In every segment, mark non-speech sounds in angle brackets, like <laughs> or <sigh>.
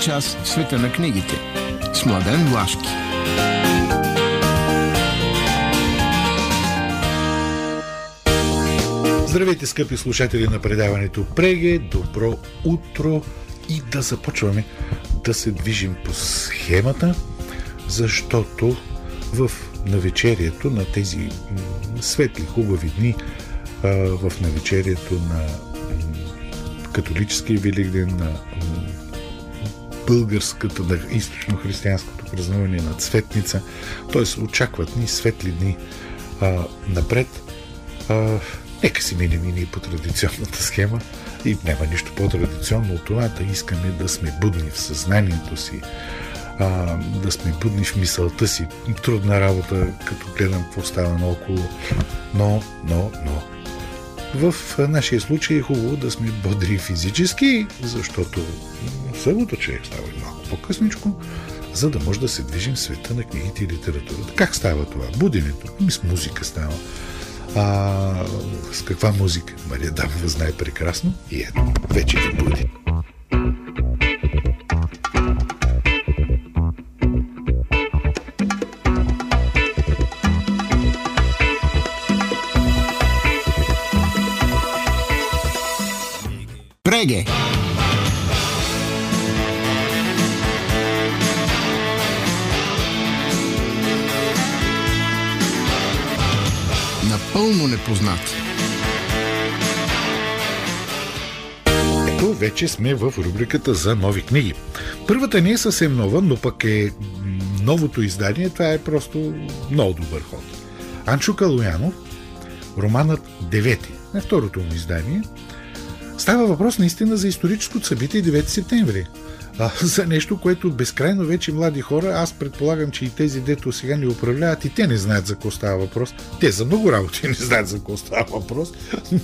Час в света на книгите. С Младен Влашки. Здравейте, скъпи слушатели на предаването Преге. Добро утро и да започваме да се движим по схемата, защото в навечерието на тези светли, хубави дни, в навечерието на католическия великден, на българската, на източно-християнското празнуване на Цветница. Т.е. очакват ни светли дни а, напред. А, нека си минем и ние по традиционната схема. И няма нищо по-традиционно от това да искаме да сме будни в съзнанието си, а, да сме будни в мисълта си. Трудна работа, като гледам какво става наоколо. Но, но, но, в нашия случай е хубаво да сме бодри физически, защото събота човек става малко по-късничко, за да може да се движим в света на книгите и литературата. Как става това? Буденето. Ми с музика става. А, с каква музика? Мария Дамова знае прекрасно. И ето, вече ви буди. Преге. Напълно непознат. Ето, вече сме в рубриката за нови книги. Първата не е съвсем нова, но пък е новото издание. Това е просто много добър ход. Анчо Калоянов, романът Девети, е второто му издание – Става въпрос наистина за историческото събитие 9 септември. А, за нещо, което безкрайно вече млади хора, аз предполагам, че и тези, дето сега ни управляват, и те не знаят за какво става въпрос. Те за много работи не знаят за какво става въпрос,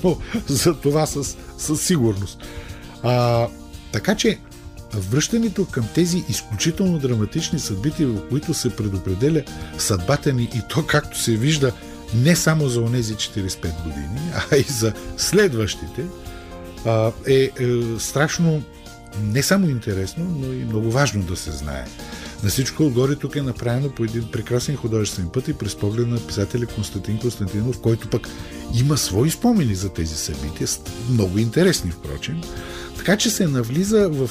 но за това със, със сигурност. А, така че връщането към тези изключително драматични събития, в които се предопределя съдбата ни и то, както се вижда, не само за онези 45 години, а и за следващите – е, е страшно не само интересно, но и много важно да се знае. На всичко отгоре тук е направено по един прекрасен художествен път и през поглед на писателя Константин Константинов, който пък има свои спомени за тези събития, много интересни впрочем. Така че се навлиза в...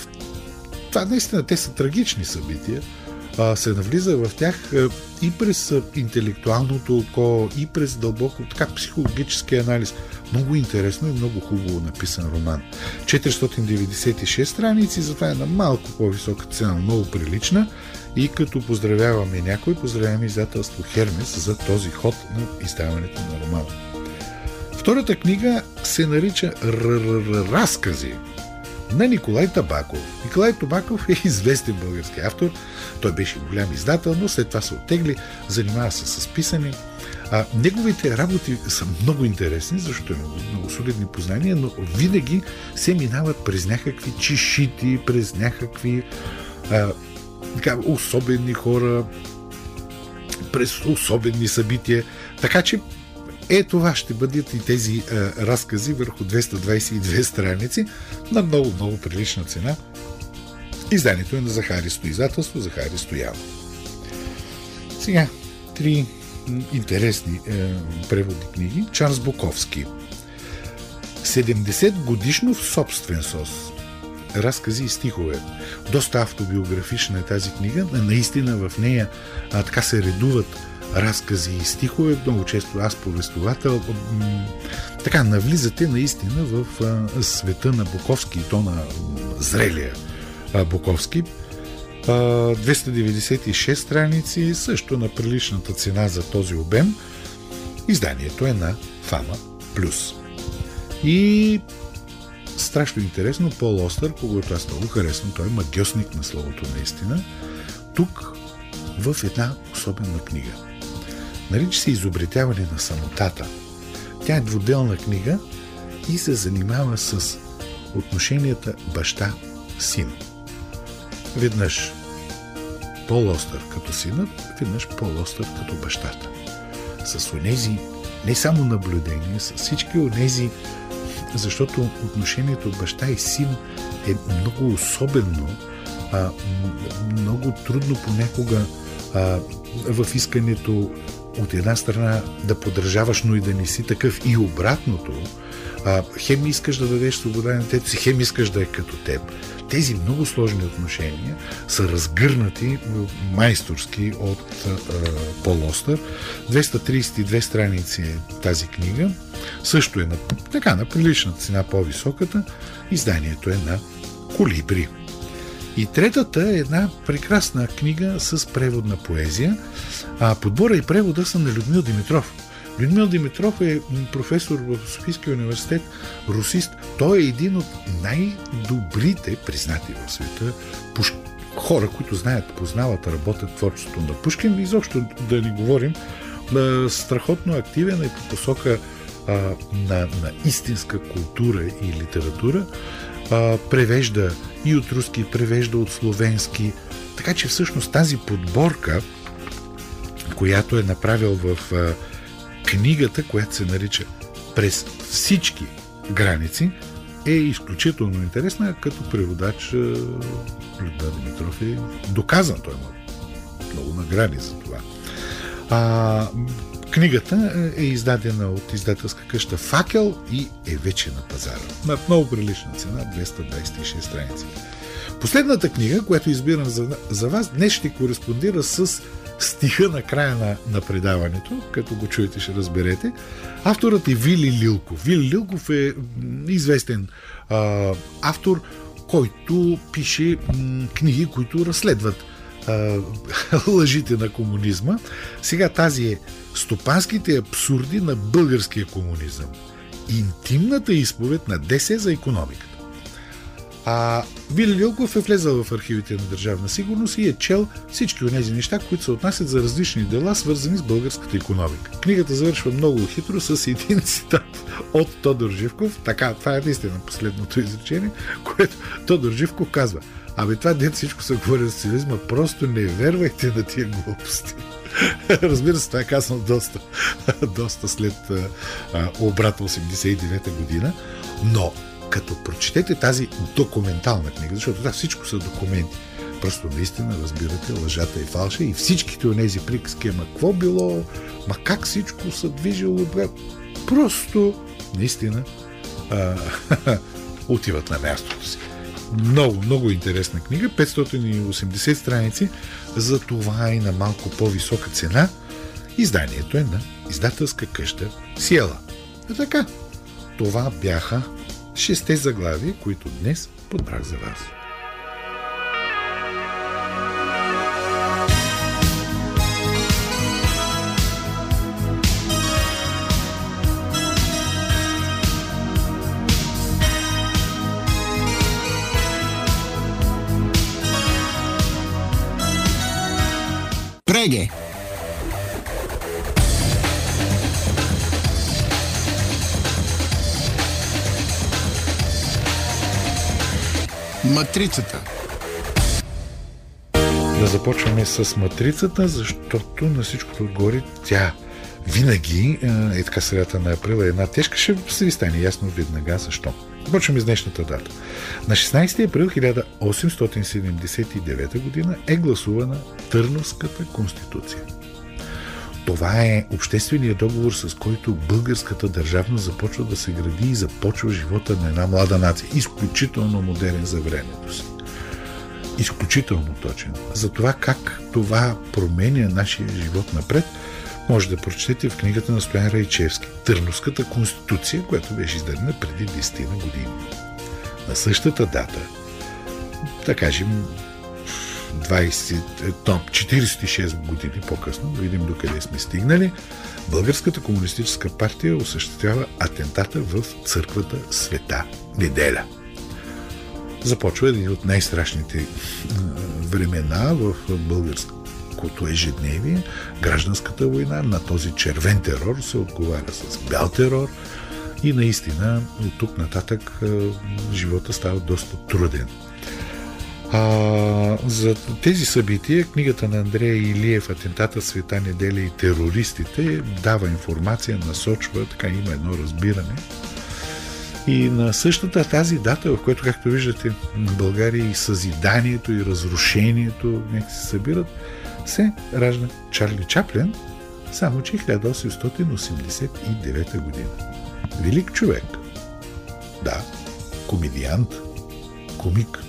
Това наистина, те са трагични събития, се навлиза в тях и през интелектуалното око, и през дълбоко така психологически анализ. Много интересно и много хубаво написан роман. 496 страници, затова е на малко по-висока цена, много прилична. И като поздравяваме някой, поздравяваме издателство Хермес за този ход на издаването на романа. Втората книга се нарича Разкази на Николай Табаков. Николай Табаков е известен български автор. Той беше голям издател, но след това се оттегли, занимава се с писане. А, неговите работи са много интересни, защото има много солидни познания, но винаги се минават през някакви чешити, през някакви а, така, особени хора, през особени събития. Така че е, това ще бъдат и тези а, разкази върху 222 страници на много, много прилична цена. Изданието е на Захари Стоизателство, Захари Стоян. Сега, три интересни е, преводни книги. Чарлз Буковски. 70 годишно в собствен сос. Разкази и стихове. Доста автобиографична е тази книга. Наистина в нея а, така се редуват разкази и стихове. Много често аз повествовател. Така, навлизате наистина в а, света на Буковски и то на зрелия Буковски. 296 страници, също на приличната цена за този обем. Изданието е на Фама Плюс. И страшно интересно, Пол Остър, когато аз много харесвам, той е магиосник на словото наистина, тук в една особена книга. Нарича се Изобретяване на самотата. Тя е двуделна книга и се занимава с отношенията баща-син. Веднъж по-остър като синът, веднъж по-остър като бащата. С онези не само наблюдения, с всички онези защото отношението баща и син е много особено, а, много трудно понякога а, в искането от една страна да поддържаваш, но и да не си такъв и обратното. А, хем искаш да дадеш свобода на детето си, хем искаш да е като теб. Тези много сложни отношения са разгърнати майсторски от а, Пол Остър. 232 страници е тази книга. Също е на, така, на прилична цена по-високата. Изданието е на Колибри. И третата е една прекрасна книга с преводна поезия. А подбора и превода са на Людмил Димитров. Людмил Димитров е професор в Софийския университет, русист. Той е един от най-добрите, признати в света, пуш... хора, които знаят, познават, работят творчеството на Пушкин. Изобщо да ни говорим, страхотно активен е по посока а, на, на истинска култура и литература. А, превежда и от руски, превежда от словенски. Така че всъщност тази подборка, която е направил в а, книгата, която се нарича През всички граници, е изключително интересна, като преводач Людмил Димитров е доказан. Той има много награди за това. А, книгата е издадена от издателска къща Факел и е вече на пазара. На много прилична цена, 226 страници. Последната книга, която избирам за, за вас, днес ще кореспондира с стиха на края на, на предаването, като го чуете ще разберете. Авторът е Вили Лилков. Вили Лилков е известен а, автор, който пише м, книги, които разследват а, <laughs> лъжите на комунизма. Сега тази е Стопанските абсурди на българския комунизъм. Интимната изповед на ДС за економиката. А Вили Лилков е влезъл в архивите на Държавна сигурност и е чел всички от тези неща, които се отнасят за различни дела, свързани с българската економика. Книгата завършва много хитро с един <laughs> цитат от Тодор Живков. Така, това е наистина последното изречение, <laughs> което Тодор Живков казва. Абе, това дет всичко се говори за социализма, просто не вервайте на тия глупости. <laughs> Разбира се, това е казано доста, доста след а, обрата 89-та година, но като прочетете тази документална книга, защото да, всичко са документи, просто наистина разбирате лъжата и фалша и всичките от тези приказки, ама какво било, ма как всичко се движило, просто наистина а, <laughs> отиват на мястото си. Много, много интересна книга, 580 страници, за това и на малко по-висока цена. Изданието е на издателска къща Сиела. И така, това бяха шесте заглави, които днес подбрах за вас. Преге! Матрицата. Да започваме с матрицата, защото на всичкото отгоре тя винаги е така средата на април е една тежка, ще се ви стане ясно веднага защо. Започваме с днешната дата. На 16 април 1879 година е гласувана Търновската конституция. Това е общественият договор, с който българската държавност започва да се гради и започва живота на една млада нация. Изключително модерен за времето си. Изключително точен. За това как това променя нашия живот напред, може да прочетете в книгата на Стоян Райчевски „Търновската конституция, която беше издадена преди 10 на години. На същата дата, да кажем, 20, 46 години по-късно, да видим докъде сме стигнали, Българската комунистическа партия осъществява атентата в църквата Света Неделя. Започва един от най-страшните времена в българското ежедневие, гражданската война. На този червен терор се отговаря с бял терор и наистина от тук нататък живота става доста труден. А, за тези събития книгата на Андрея Илиев Атентата Света неделя и терористите дава информация, насочва, така има едно разбиране И на същата тази дата, в която, както виждате, в България и съзиданието, и разрушението нека се събират, се ражда Чарли Чаплин, само че 1889 година. Велик човек. Да, комедиант, комик.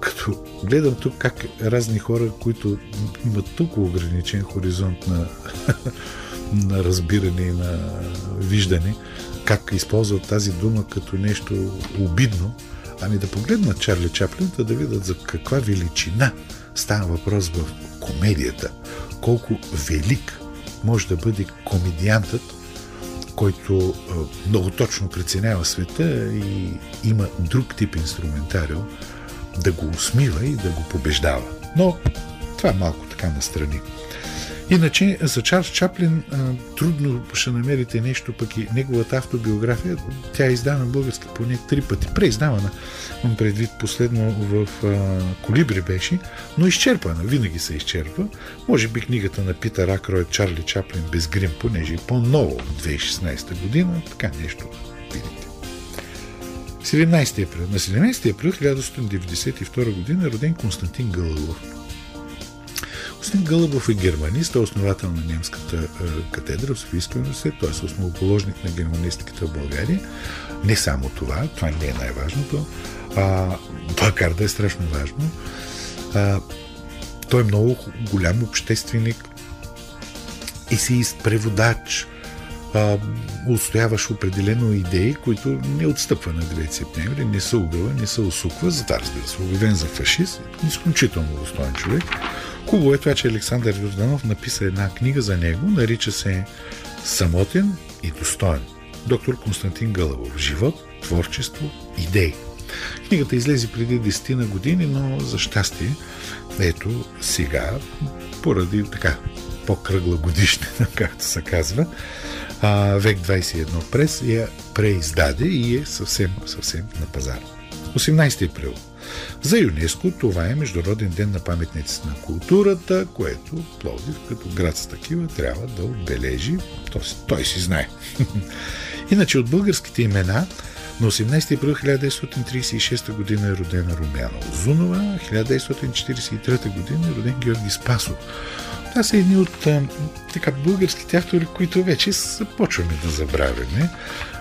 Като гледам тук как разни хора, които имат толкова ограничен хоризонт на, <laughs> на разбиране и на виждане, как използват тази дума като нещо обидно, ами да погледнат Чарли Чаплин, да видят за каква величина става въпрос в комедията. Колко велик може да бъде комедиантът, който много точно преценява света и има друг тип инструментариум да го усмива и да го побеждава. Но това е малко така настрани. Иначе за Чарлз Чаплин трудно ще намерите нещо, пък и неговата автобиография, тя е издана български поне три пъти. Преиздавана, имам предвид последно в а, Колибри беше, но изчерпана, винаги се изчерпва. Може би книгата на Питър Акрой Чарли Чаплин без грим, понеже е по-ново от 2016 година, така нещо видите. 17 април. На 17 април 1992 година е роден Константин Гълъбов. Константин Гълъбов е германист, е основател на немската е, катедра в Софийския университет, т.е. основоположник на германистиката в България. Не само това, това не е най-важното, а, макар да е страшно важно. А, той е много голям общественик, есеист, преводач, а, устояваш определено идеи, които не отстъпва на 9 септември, не се угъва, не се усуква, за това разбира се, обявен за фашист, изключително достоен човек. Хубаво е това, че Александър Юрданов написа една книга за него, нарича се Самотен и достоен. Доктор Константин Гълъбов. Живот, творчество, идеи. Книгата излезе преди 10 на години, но за щастие, ето сега, поради така по-кръгла годишнина, <laughs> както се казва, а, век 21 прес я преиздаде и е съвсем, съвсем на пазара. 18 април. За ЮНЕСКО това е Международен ден на паметниците на културата, което Пловдив като град с такива трябва да отбележи. Той, той си знае. <laughs> Иначе от българските имена на 18 април 1936 г. е родена Румяна Озунова, 1943 г. е роден Георги Спасов. Това са едни от а, така, българските автори, които вече започваме да забравяме.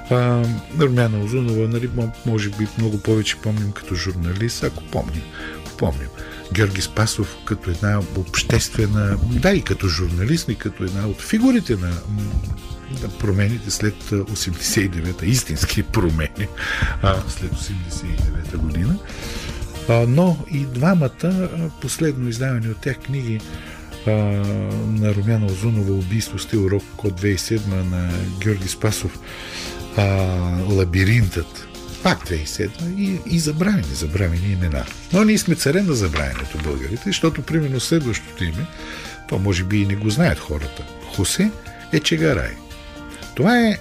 А, Румяна Озунова, нали, може би много повече помним като журналист, ако помним. Помним. Георги Спасов като една обществена, да и като журналист, и като една от фигурите на, промените след 89-та, истински промени а, след 89-та година. А, но и двамата, последно издавани от тях книги, а, на Румяна Озунова убийство стил рок код 2007 на Георги Спасов а, Лабиринтът пак 2007 и, и забравени, забравени имена. Но ние сме царе на забравянето българите, защото примерно следващото име, то може би и не го знаят хората, Хосе Ечегарай. Това е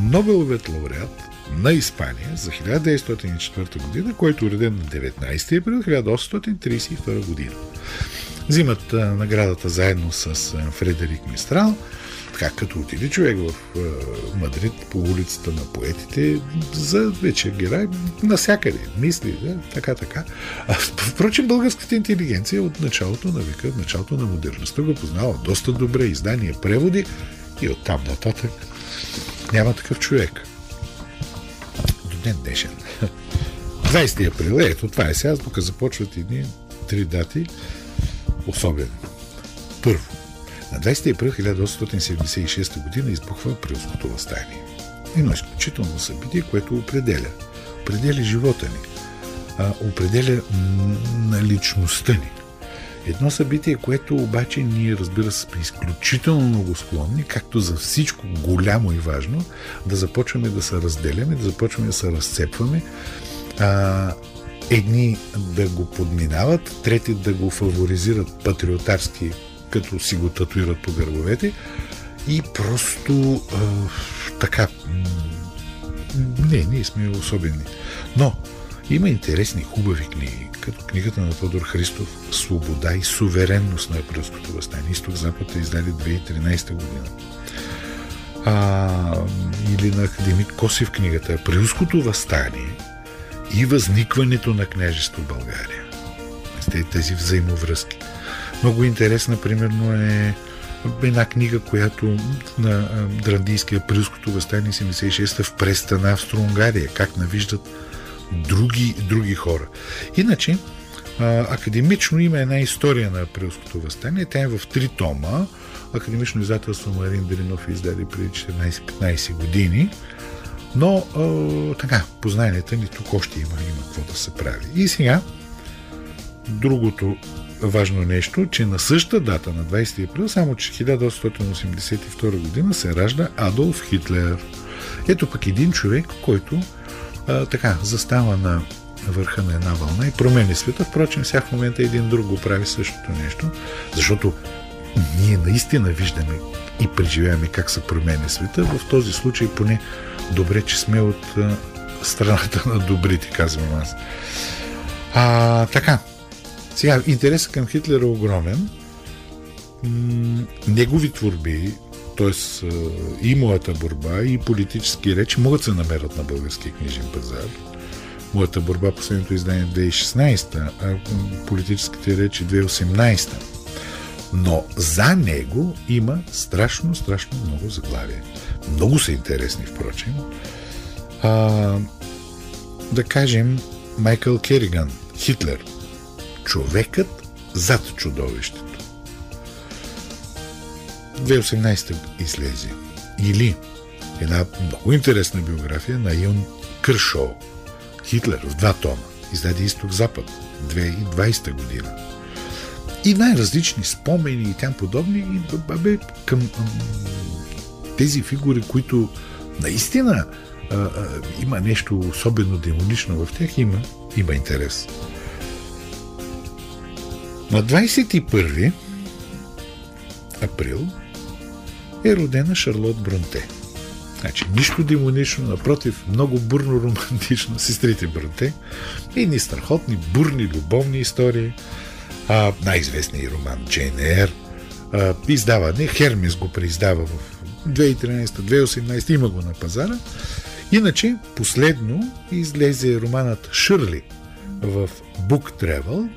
Нобеловият лауреат на Испания за 1904 година, който е уреден на 19 април 1832 година взимат наградата заедно с Фредерик Мистрал. Така като отиде човек в Мадрид по улицата на поетите за вече герой насякъде, мисли, да, така, така. А, впрочем, българската интелигенция от началото на века, от началото на модерността го познава доста добре, издания, преводи и оттам нататък няма такъв човек. До ден днешен. <laughs> 20 април, ето това е сега, тук започват едни три дати особен. Първо, на 20 април 1876 г. избухва Априлското възстание. Едно изключително събитие, което определя. Определя живота ни. А, определя на личността ни. Едно събитие, което обаче ние, разбира се, сме изключително много склонни, както за всичко голямо и важно, да започваме да се разделяме, да започваме да се разцепваме, а, едни да го подминават, трети да го фаворизират патриотарски, като си го татуират по гърбовете. И просто а, така не, ние сме особени. Но има интересни, хубави книги, като книгата на Тодор Христов Свобода и суверенност на априлското възстание. Изток-Запад е издали 2013 година. а, или на академик Косев книгата Априлското възстание и възникването на княжество в България. Тези взаимовръзки. Много интересна, примерно, е една книга, която на Драндийския априлското възстание 76 в престана Австро-Унгария, как навиждат други, други хора. Иначе, академично има една история на априлското възстание. Тя е в три тома. Академично издателство Марин Дринов издаде преди 14-15 години. Но а, така, познанията ни тук още има, има какво да се прави. И сега, другото важно нещо, че на същата дата, на 20 април, само че 1882 година се ражда Адолф Хитлер. Ето пък един човек, който а, така застава на върха на една вълна и промени света. Впрочем, всяк момент един друг го прави същото нещо, защото ние наистина виждаме и преживяваме как се променя света. В този случай поне добре, че сме от а, страната на добрите, казвам аз. А, така, сега, интересът към Хитлер е огромен. Негови творби, т.е. и моята борба, и политически речи могат да се намерят на българския книжен пазар. Моята борба, последното издание 2016, а политическите речи 2018. Но за него има страшно, страшно много заглавия. Много са интересни, впрочем. А, да кажем, Майкъл Кериган, Хитлер – Човекът зад чудовището. 2018 излезе. Или една много интересна биография на Йон Кършоу. Хитлер в два тома. Издаде Изток-Запад. 2020 година. И най-различни спомени и тям подобни и бабе, към тези фигури, които наистина а, а, има нещо особено демонично в тях, има, има интерес. На 21 април е родена Шарлот Бронте. Значи, нищо демонично, напротив, много бурно романтично. <laughs> Сестрите Бронте. Едни страхотни, бурни, любовни истории. А, най-известният роман Джейн Ейр. Издаване, Хермес го преиздава в 2013-2018, има го на пазара. Иначе, последно излезе романът Шърли в Book Travel,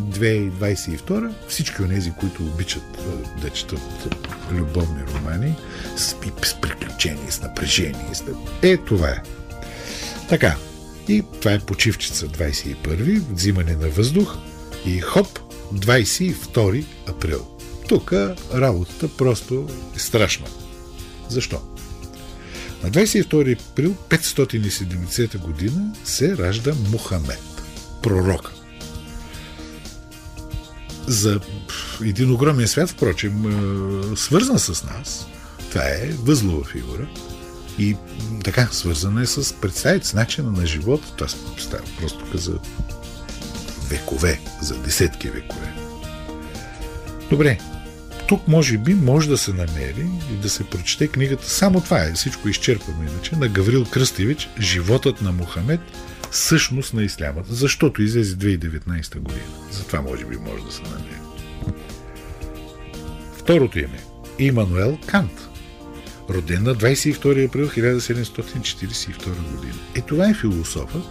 2022 всички от тези, които обичат да четат любовни романи с, с приключения, с напрежение. С... Е, това е. Така. И това е почивчица 21 взимане на въздух и хоп, 22 април. Тук работата просто е страшна. Защо? На 22 април 570 година се ражда Мухамед, пророка за един огромен свят, впрочем, свързан с нас. Това е възлова фигура. И така, свързана е с представите, с начина на живота. Това става просто за векове, за десетки векове. Добре, тук може би може да се намери и да се прочете книгата. Само това е, всичко изчерпано иначе, на Гаврил Кръстевич «Животът на Мухамед», същност на ислямата, защото излезе 2019 година. Затова може би може да се намери. Второто име – Имануел Кант, роден на 22 април 1742 година. Е това е философът,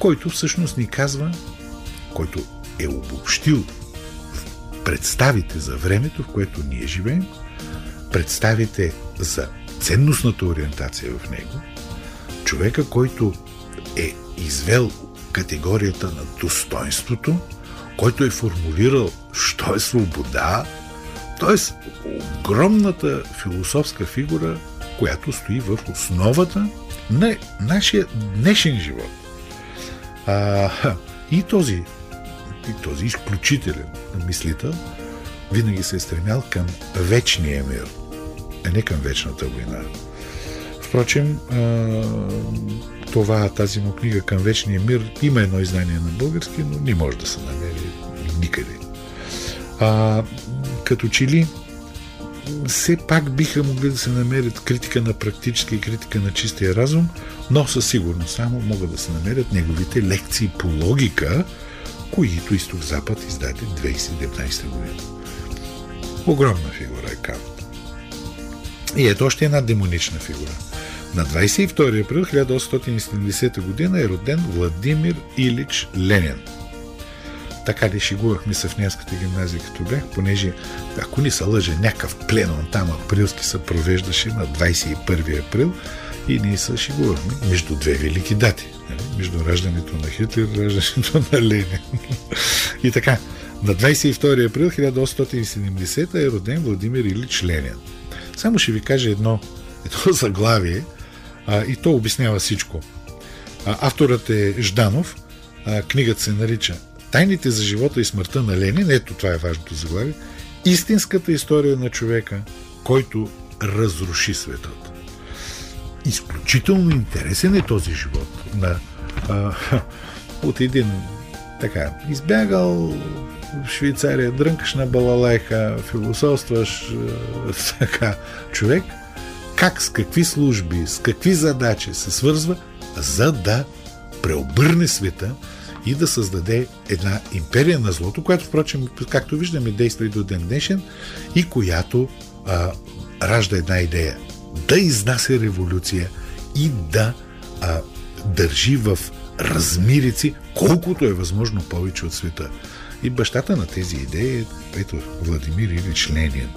който всъщност ни казва, който е обобщил представите за времето, в което ние живеем, представите за ценностната ориентация в него, човека, който е извел категорията на достоинството, който е формулирал, що е свобода, т.е. огромната философска фигура, която стои в основата на нашия днешен живот. А, и този, и този изключителен мислител винаги се е стремял към вечния мир, а не към вечната война. Впрочем, това, тази му книга към вечния мир има едно издание на български, но не може да се намери никъде. А, като че ли все пак биха могли да се намерят критика на практически и критика на чистия разум, но със сигурност само могат да се намерят неговите лекции по логика, които Изток-Запад издаде 2017 година. Огромна фигура е Кант. И ето още една демонична фигура. На 22 април 1870 година е роден Владимир Илич Ленин. Така ли шегувахме се в Невската гимназия, като бях, понеже, ако ни се лъже, някакъв пленон там априлски се провеждаше на 21 април и ние се шегувахме между две велики дати. Нали? Между раждането на Хитлер и раждането на Ленин. <laughs> и така, на 22 април 1870 е роден Владимир Илич Ленин. Само ще ви кажа едно, едно заглавие, а, и то обяснява всичко. А, авторът е Жданов, а, книгата се нарича Тайните за живота и смъртта на Ленин, ето това е важното заглавие, истинската история на човека, който разруши светът. Изключително интересен е този живот на, а, <laughs> от един така, избягал в Швейцария, дрънкаш на балалайка, философстваш <laughs> така човек, как, с какви служби, с какви задачи се свързва, за да преобърне света и да създаде една империя на злото, която, впрочем, както виждаме, действа и до ден днешен и която а, ражда една идея да изнася революция и да а, държи в размирици колкото е възможно повече от света. И бащата на тези идеи е ето, Владимир Илич Ленин.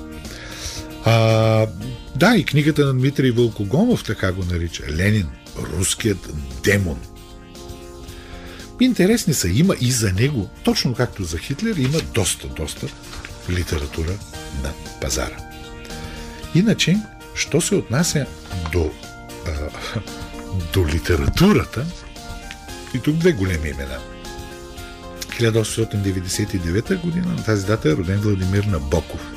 А, да, и книгата на Дмитрий Вълкогонов така го нарича. Ленин, руският демон – Интересни са. Има и за него, точно както за Хитлер, има доста, доста литература на пазара. Иначе, що се отнася до, а, до литературата, и тук две големи имена. 1899 година на тази дата е роден Владимир Набоков.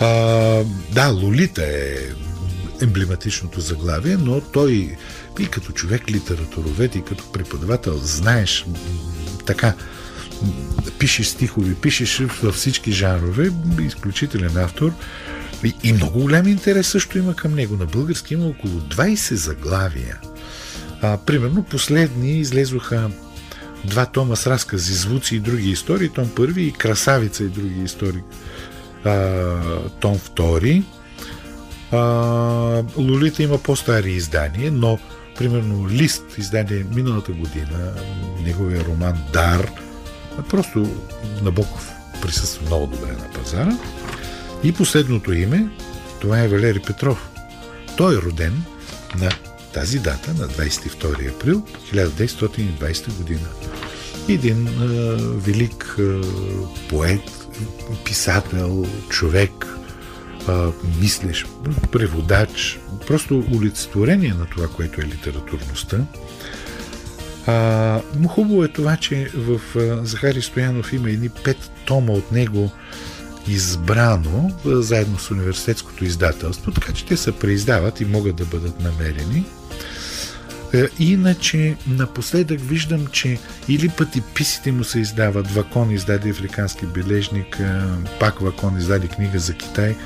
А, да, Лолита е емблематичното заглавие, но той и като човек литературовед и като преподавател знаеш така пишеш стихови, пишеш във всички жанрове, изключителен автор и, и много голям интерес също има към него. На български има около 20 заглавия. А, примерно последни излезоха два тома с разкази, звуци и други истории, том първи и Красавица и други истории, том втори. А, Лолита има по-стари издания, но Примерно Лист издаде миналата година неговия роман Дар. Просто Набоков присъства много добре на пазара. И последното име, това е Валери Петров. Той е роден на тази дата, на 22 април 1920 година. Един а, велик а, поет, писател, човек, а, мислиш, преводач, просто олицетворение на това, което е литературността. А, но хубаво е това, че в а, Захари Стоянов има едни пет тома от него избрано, а, заедно с университетското издателство, така че те се преиздават и могат да бъдат намерени. Е, иначе, напоследък виждам, че или пъти писите му се издават. Вакон издаде африкански бележник, е, пак Вакон издаде книга за Китай,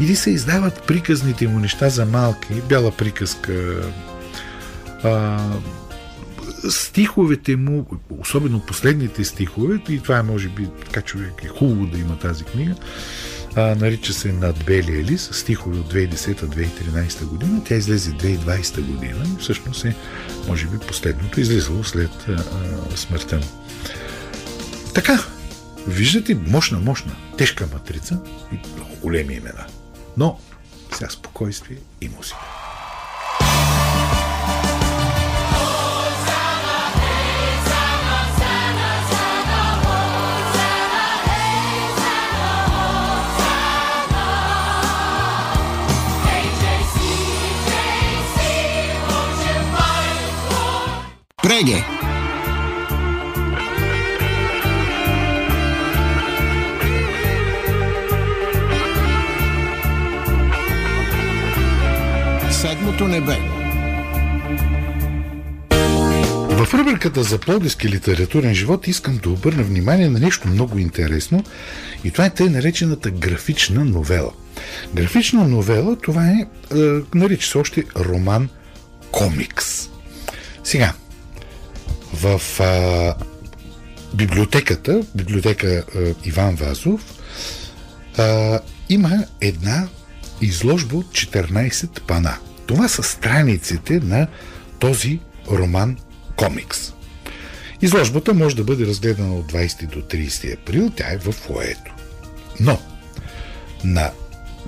или се издават приказните му неща за малки, бяла приказка, а, стиховете му, особено последните стихове, и това е може би така човек е хубаво да има тази книга, а, нарича се Над белия лист, стихове от 2010-2013 година. Тя излезе 2020 година. Всъщност е, може би, последното излизало след а, смъртта му. Така, виждате, мощна, мощна, тежка матрица и много големи имена. Но сега спокойствие и музика. Преге! Седмото небе В рубриката за плодиски литературен живот искам да обърна внимание на нещо много интересно и това е тъй наречената графична новела. Графична новела, това е, е нарича се още роман комикс. Сега, в а, библиотеката, библиотека а, Иван Вазов, а, има една изложба от 14 пана. Това са страниците на този роман комикс. Изложбата може да бъде разгледана от 20 до 30 април, тя е в фоето. Но на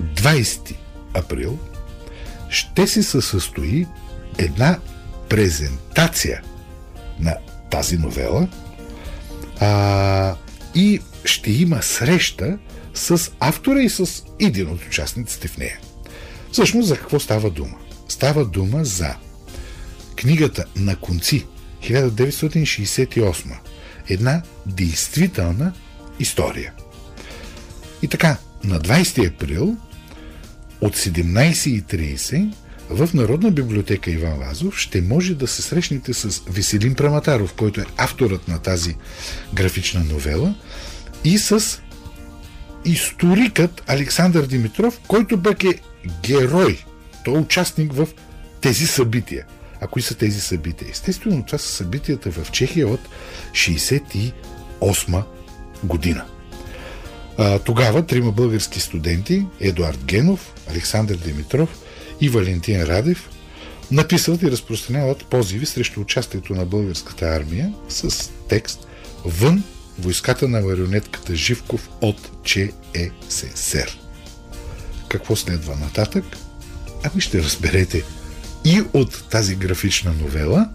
20 април ще се състои една презентация на тази новела а, и ще има среща с автора и с един от участниците в нея. Всъщност за какво става дума? Става дума за книгата на конци 1968. Една действителна история. И така, на 20 април от 17.30 в Народна библиотека Иван Вазов ще може да се срещнете с Веселин Праматаров, който е авторът на тази графична новела, и с историкът Александър Димитров, който пък е герой. Той е участник в тези събития. А кои са тези събития? Естествено, това са събитията в Чехия от 68 година. А, тогава трима български студенти, Едуард Генов, Александър Димитров и Валентин Радев, написват и разпространяват позиви срещу участието на българската армия с текст Вън войската на марионетката Живков от ЧЕССР. Какво следва нататък? Ами ще разберете и от тази графична новела,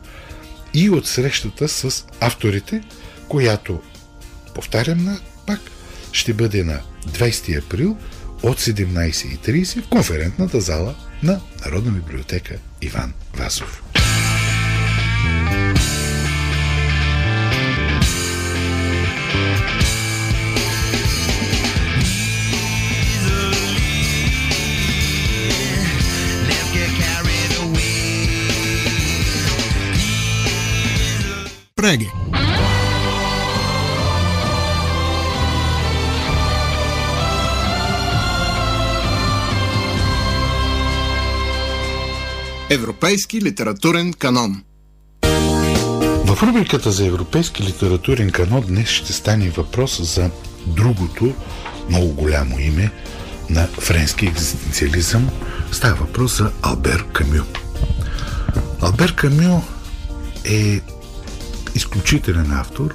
и от срещата с авторите, която, повтарям на пак, ще бъде на 20 април от 17.30 в конферентната зала на Народна библиотека Иван Васов. Преги. Европейски литературен канон В рубриката за европейски литературен канон днес ще стане въпрос за другото много голямо име на френски екзистенциализъм. Става въпрос за Албер Камю. Албер Камю е изключителен автор.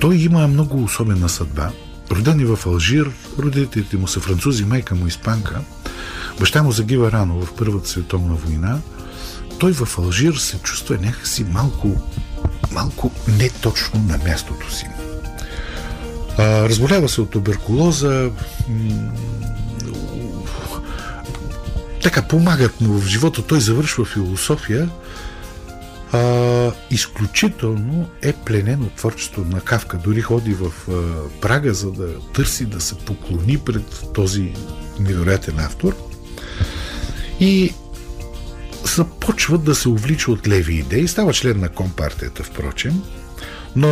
Той има много особена съдба. Роден е в Алжир, родителите му са французи, майка му испанка. Баща му загива рано в Първата световна война. Той в Алжир се чувства някакси малко, малко не точно на мястото си. Разболява се от туберкулоза. Така, помагат му в живота. Той завършва философия а, изключително е пленен от творчеството на Кавка. Дори ходи в а, Прага, за да търси да се поклони пред този невероятен автор. И започва да се увлича от леви идеи. Става член на компартията, впрочем. Но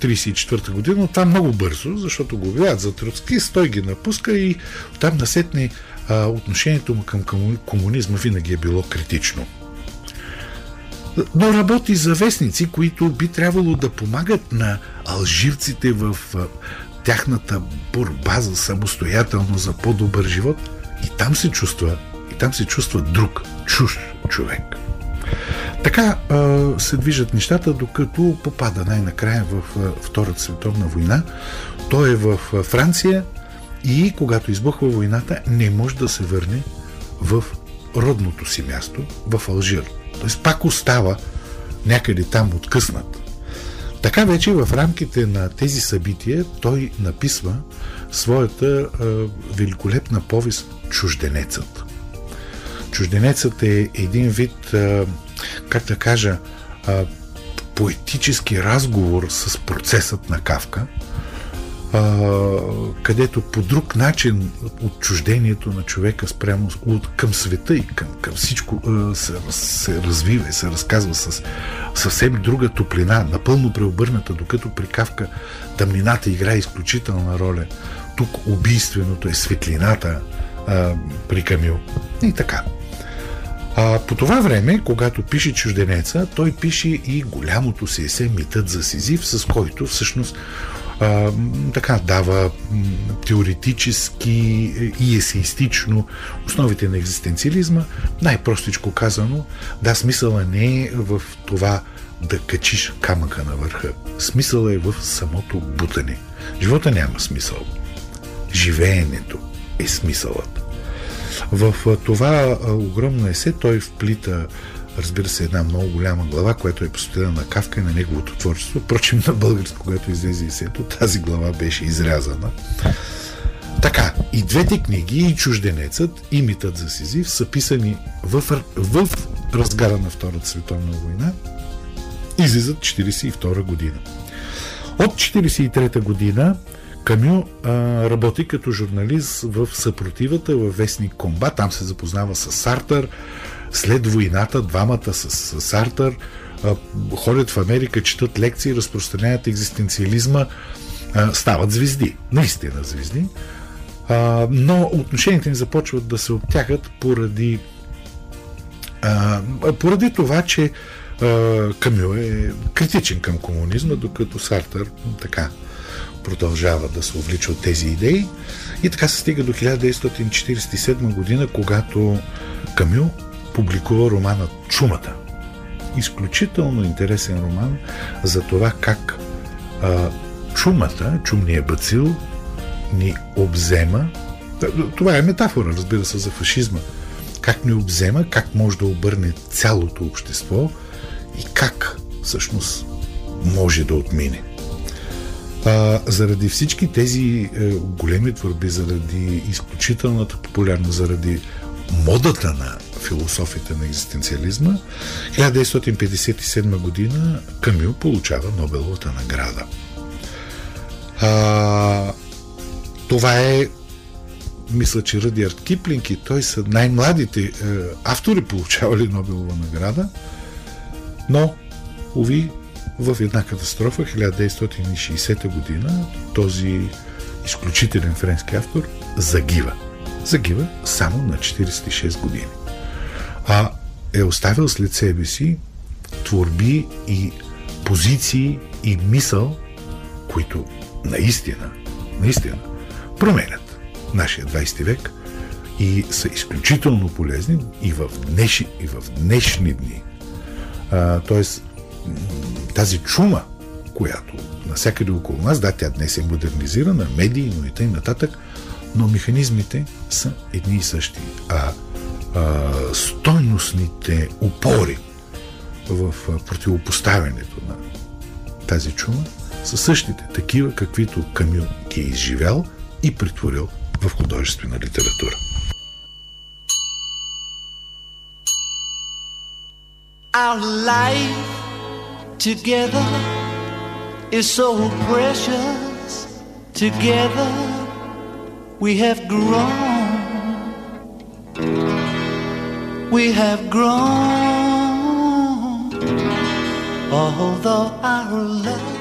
34-та година, там много бързо, защото го обявяват за троцки, той ги напуска и там насетне а, отношението му към комунизма винаги е било критично но работи за вестници, които би трябвало да помагат на алжирците в тяхната борба за самостоятелно, за по-добър живот. И там се чувства, там се чувства друг, чужд човек. Така а, се движат нещата, докато попада най-накрая в Втората световна война. Той е в Франция и когато избухва войната, не може да се върне в родното си място, в Алжир. Т.е. пак остава някъде там откъснат. Така вече в рамките на тези събития той написва своята а, великолепна повест Чужденецът. Чужденецът е един вид, как да кажа, поетически разговор с процесът на Кавка – където по друг начин отчуждението на човека спрямо от, към света и към, към всичко се, се развива и се разказва с съвсем друга топлина, напълно преобърната, докато при Кавка тъмнината играе изключителна роля. Тук убийственото е светлината а, при Камил. И така. А, по това време, когато пише Чужденеца, той пише и голямото си есе Митът за Сизив, с който всъщност а, така дава теоретически и есеистично основите на екзистенциализма. Най-простичко казано, да, смисъла не е в това да качиш камъка на върха. Смисъла е в самото бутане. Живота няма смисъл. Живеенето е смисълът. В това огромно есе той вплита разбира се, една много голяма глава, която е посветена на Кавка и на неговото творчество. Впрочем, на българско, когато излезе есето, тази глава беше изрязана. Така, и двете книги, и Чужденецът, и Митът за Сизив, са писани в, в разгара на Втората световна война, излизат 1942 година. От 1943 година Камю а, работи като журналист в съпротивата във вестник Комбат. Там се запознава с Сартър. След войната двамата с, с Сартър а, ходят в Америка, четат лекции, разпространяват екзистенциализма, а, стават звезди. Наистина звезди. А, но отношенията им започват да се обтягат поради а, поради това, че Камю е критичен към комунизма, докато Сартър така продължава да се увлича от тези идеи. И така се стига до 1947 година, когато Камю публикува романа Чумата. Изключително интересен роман за това как а, чумата, чумния бацил, ни обзема. Това е метафора, разбира се, за фашизма. Как ни обзема, как може да обърне цялото общество – и как всъщност може да отмине. А, заради всички тези е, големи творби, заради изключителната популярност, заради модата на философията на екзистенциализма, 1957 година Камил получава Нобеловата награда. А, това е мисля, че Радиард Киплинг и той са най-младите е, автори получавали Нобелова награда – но, уви, в една катастрофа 1960 година този изключителен френски автор загива. Загива само на 46 години. А е оставил след себе си творби и позиции и мисъл, които наистина, наистина променят нашия 20 век и са изключително полезни и в, днешни, и в днешни дни тоест, тази чума, която навсякъде около нас, да, тя днес е модернизирана, медии, но и тъй нататък, но механизмите са едни и същи. А, а стойностните опори в противопоставянето на тази чума са същите, такива каквито Камил ги е изживял и притворил в художествена литература. Our life together is so precious. Together we have grown. We have grown. Although our love.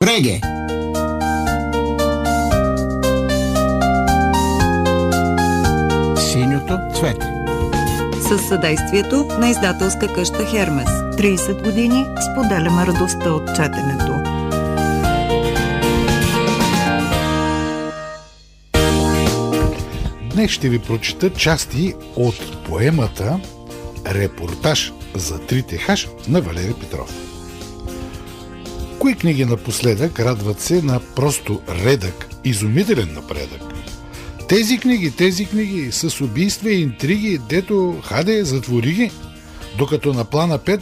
Reggae. Синьото цвете. С съдействието на издателска къща Хермес. 30 години споделяме радостта от четенето. Днес ще ви прочита части от поемата Репортаж за трите хаш на Валери Петров. Кои книги напоследък радват се на просто редък, изумителен напредък? Тези книги, тези книги с убийства и интриги, дето хаде, затвори ги. Докато на плана 5,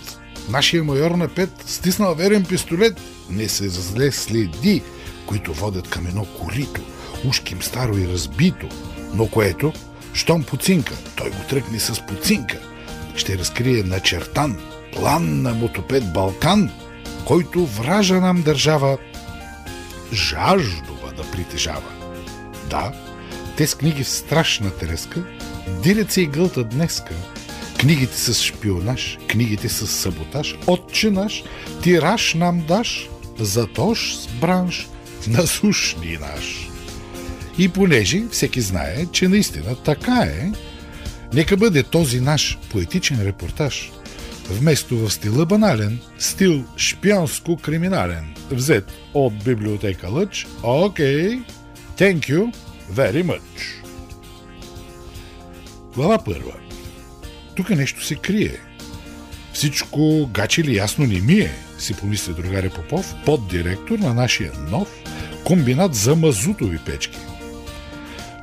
нашия майор на 5, стиснал верен пистолет, не се зле следи, които водят към едно корито, ушким старо и разбито, но което, щом поцинка, той го тръгне с поцинка, ще разкрие начертан план на мотопед Балкан, който вража нам държава жаждова да притежава. Да, те с книги в страшна треска, дирят се и гълта днеска. Книгите с шпионаж, книгите с саботаж, отче наш, тираж нам даш, затош с бранш, насушни наш. И понеже всеки знае, че наистина така е, нека бъде този наш поетичен репортаж вместо в стила банален, стил шпионско-криминален, взет от библиотека Лъч. Окей, okay. thank you very much. Глава първа. Тук нещо се крие. Всичко гачи ли ясно не ми е, си помисля другаря Попов, поддиректор на нашия нов комбинат за мазутови печки.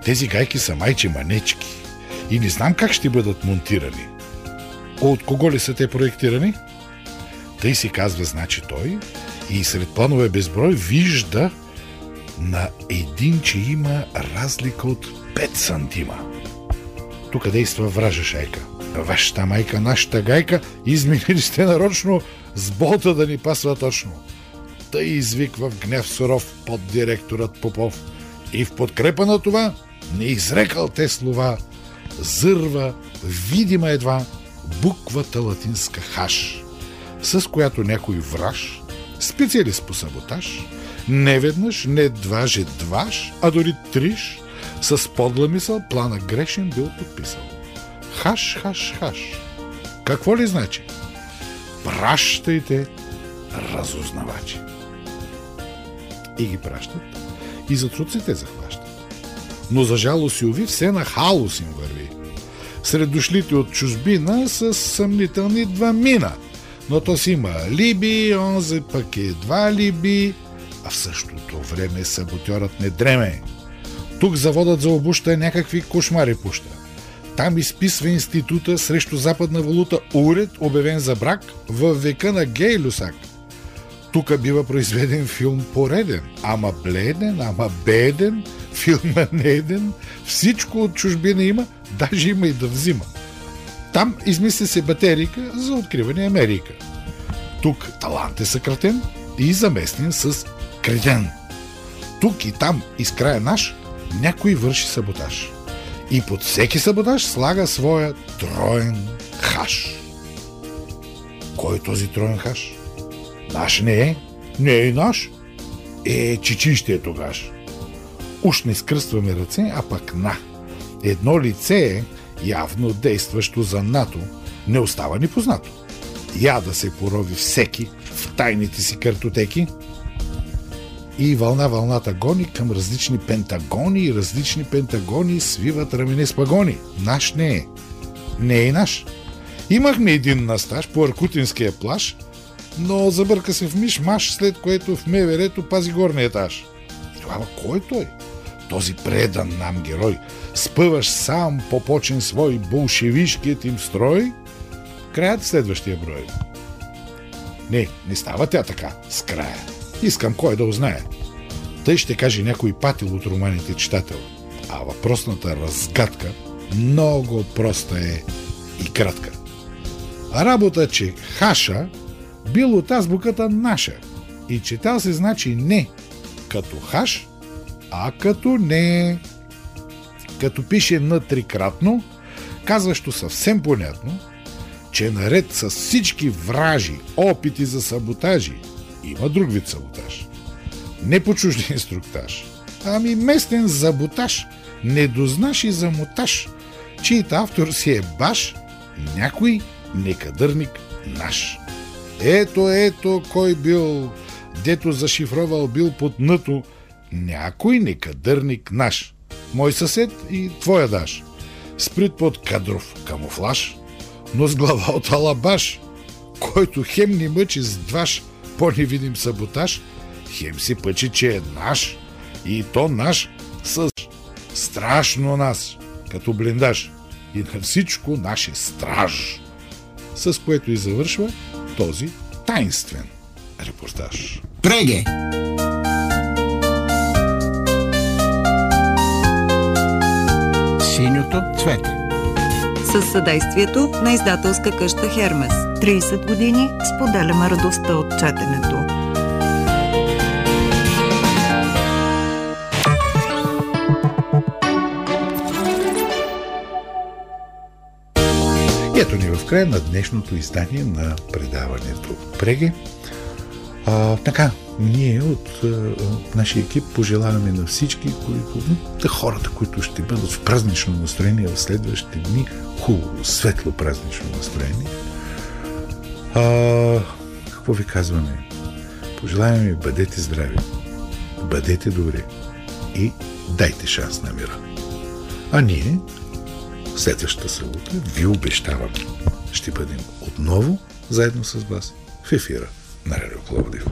Тези гайки са майче манечки и не знам как ще бъдат монтирани. От кого ли са те проектирани? Тъй си казва, значи той, и сред планове безброй вижда на един, че има разлика от 5 сантима. Тук действа вража шайка. Вашата майка, нашата гайка, изменили сте нарочно с болта да ни пасва точно. Тъй извиква в гнев суров под директорът Попов. И в подкрепа на това не изрекал те слова, зърва, видима едва, буквата латинска хаш, с която някой враж, специалист по саботаж, не веднъж, не дваже дваш, а дори триш, с подла мисъл плана грешен бил подписал. Хаш, хаш, хаш. Какво ли значи? Пращайте разузнавачи. И ги пращат, и за труците захващат. Но за жалост и уви все на халус им върви. Сред дошлите от чужбина с съмнителни два мина. Но то си има либи, онзе пък е два либи, в същото време саботьорът не дреме. Тук заводът за обуща някакви кошмари пуща. Там изписва института срещу западна валута уред, обявен за брак, в века на гей люсак. Тук бива произведен филм пореден, ама бледен, ама беден, филма неден, всичко от чужбина има, даже има и да взима. Там измисля се батерика за откриване Америка. Тук талант е съкратен и заместен с креден. Тук и там, из края наш, някой върши саботаж. И под всеки саботаж слага своя троен хаш. Кой е този троен хаш? Наш не е. Не е наш. Е, чичи ще е тогаш. Уж не скръстваме ръце, а пък на. Едно лице е, явно действащо за НАТО, не остава ни познато. Я да се порови всеки в тайните си картотеки – и вълна вълната гони към различни пентагони и различни пентагони свиват рамене с пагони. Наш не е. Не е наш. Имахме един настаж по Аркутинския плаш, но забърка се в миш-маш, след което в Меверето пази горния етаж. И тогава кой е той? Този предан нам герой. Спъваш сам попочен свой болшевишкият им строй? Краят следващия брой. Не, не става тя така, с края. Искам кой да узнае. Тъй ще каже някой патил от романите читател. А въпросната разгадка много проста е и кратка. Работа, че хаша бил от азбуката наша и читал се значи не като хаш, а като не. Като пише на трикратно, казващо съвсем понятно, че наред с всички вражи, опити за саботажи има друг вид саботаж. Не по чужди <laughs> инструктаж, ами местен заботаж, недознаш и замоташ, чието автор си е баш някой некадърник наш. Ето, ето, кой бил, дето зашифровал бил под нъто, някой некадърник наш. Мой съсед и твоя даш. Сприт под кадров камуфлаж, но с глава от алабаш, който хем ни мъчи с дваш, по-невидим саботаж, хем си пъчи, че е наш. И то наш с страшно нас, като блиндаж. И на всичко наше страж, с което и завършва този тайнствен репортаж. Преге! Синьото цвете с съдействието на издателска къща Хермес. 30 години споделяме радостта от четенето. Ето ни в края на днешното издание на предаването Преге. А, така, ние от, от нашия екип пожелаваме на всички, които, да хората, които ще бъдат в празнично настроение в следващите дни, хубаво, светло празнично настроение. А, какво ви казваме? Пожелаваме бъдете здрави, бъдете добри и дайте шанс на мира. А ние, следващата събота, ви обещаваме, ще бъдем отново заедно с вас в ефира на Радио Пловдив.